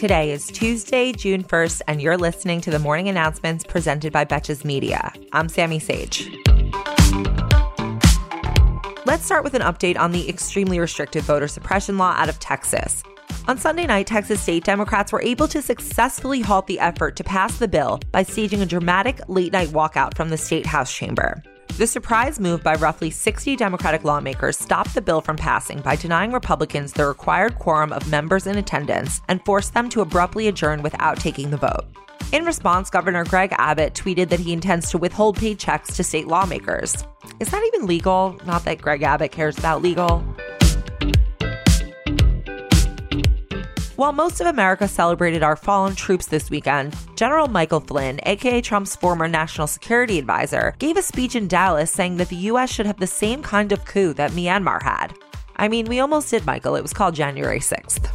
Today is Tuesday, June 1st, and you're listening to the morning announcements presented by Betches Media. I'm Sami Sage. Let's start with an update on the extremely restrictive voter suppression law out of Texas. On Sunday night, Texas state Democrats were able to successfully halt the effort to pass the bill by staging a dramatic late night walkout from the state House chamber. The surprise move by roughly 60 Democratic lawmakers stopped the bill from passing by denying Republicans the required quorum of members in attendance and forced them to abruptly adjourn without taking the vote. In response, Governor Greg Abbott tweeted that he intends to withhold paid checks to state lawmakers. Is that even legal? Not that Greg Abbott cares about legal. While most of America celebrated our fallen troops this weekend, General Michael Flynn, aka Trump's former national security advisor, gave a speech in Dallas saying that the US should have the same kind of coup that Myanmar had. I mean, we almost did, Michael. It was called January 6th.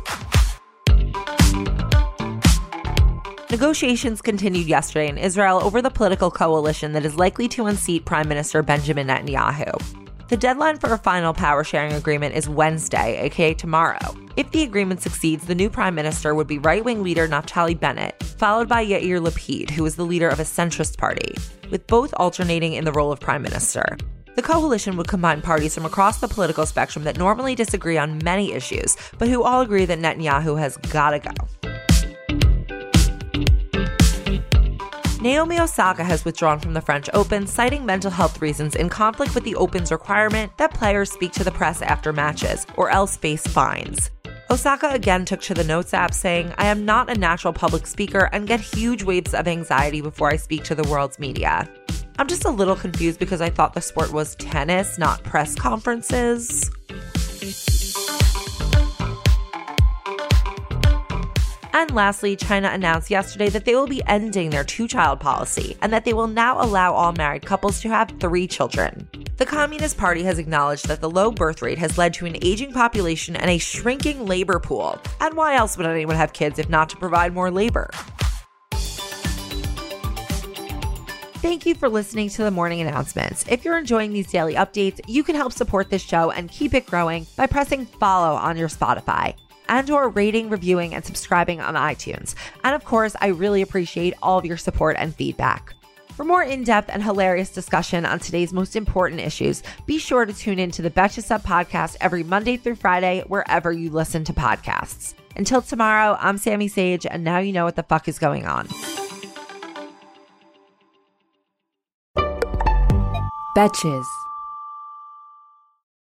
Negotiations continued yesterday in Israel over the political coalition that is likely to unseat Prime Minister Benjamin Netanyahu. The deadline for a final power sharing agreement is Wednesday, aka tomorrow. If the agreement succeeds, the new prime minister would be right wing leader Naftali Bennett, followed by Yair Lapid, who is the leader of a centrist party, with both alternating in the role of prime minister. The coalition would combine parties from across the political spectrum that normally disagree on many issues, but who all agree that Netanyahu has gotta go. Naomi Osaka has withdrawn from the French Open, citing mental health reasons in conflict with the Open's requirement that players speak to the press after matches, or else face fines. Osaka again took to the Notes app, saying, I am not a natural public speaker and get huge waves of anxiety before I speak to the world's media. I'm just a little confused because I thought the sport was tennis, not press conferences. And lastly, China announced yesterday that they will be ending their two child policy and that they will now allow all married couples to have three children. The Communist Party has acknowledged that the low birth rate has led to an aging population and a shrinking labor pool. And why else would anyone have kids if not to provide more labor? Thank you for listening to the morning announcements. If you're enjoying these daily updates, you can help support this show and keep it growing by pressing follow on your Spotify and or rating, reviewing, and subscribing on iTunes. And of course, I really appreciate all of your support and feedback. For more in-depth and hilarious discussion on today's most important issues, be sure to tune in to the Betches Sup podcast every Monday through Friday, wherever you listen to podcasts. Until tomorrow, I'm Sami Sage, and now you know what the fuck is going on. Betches.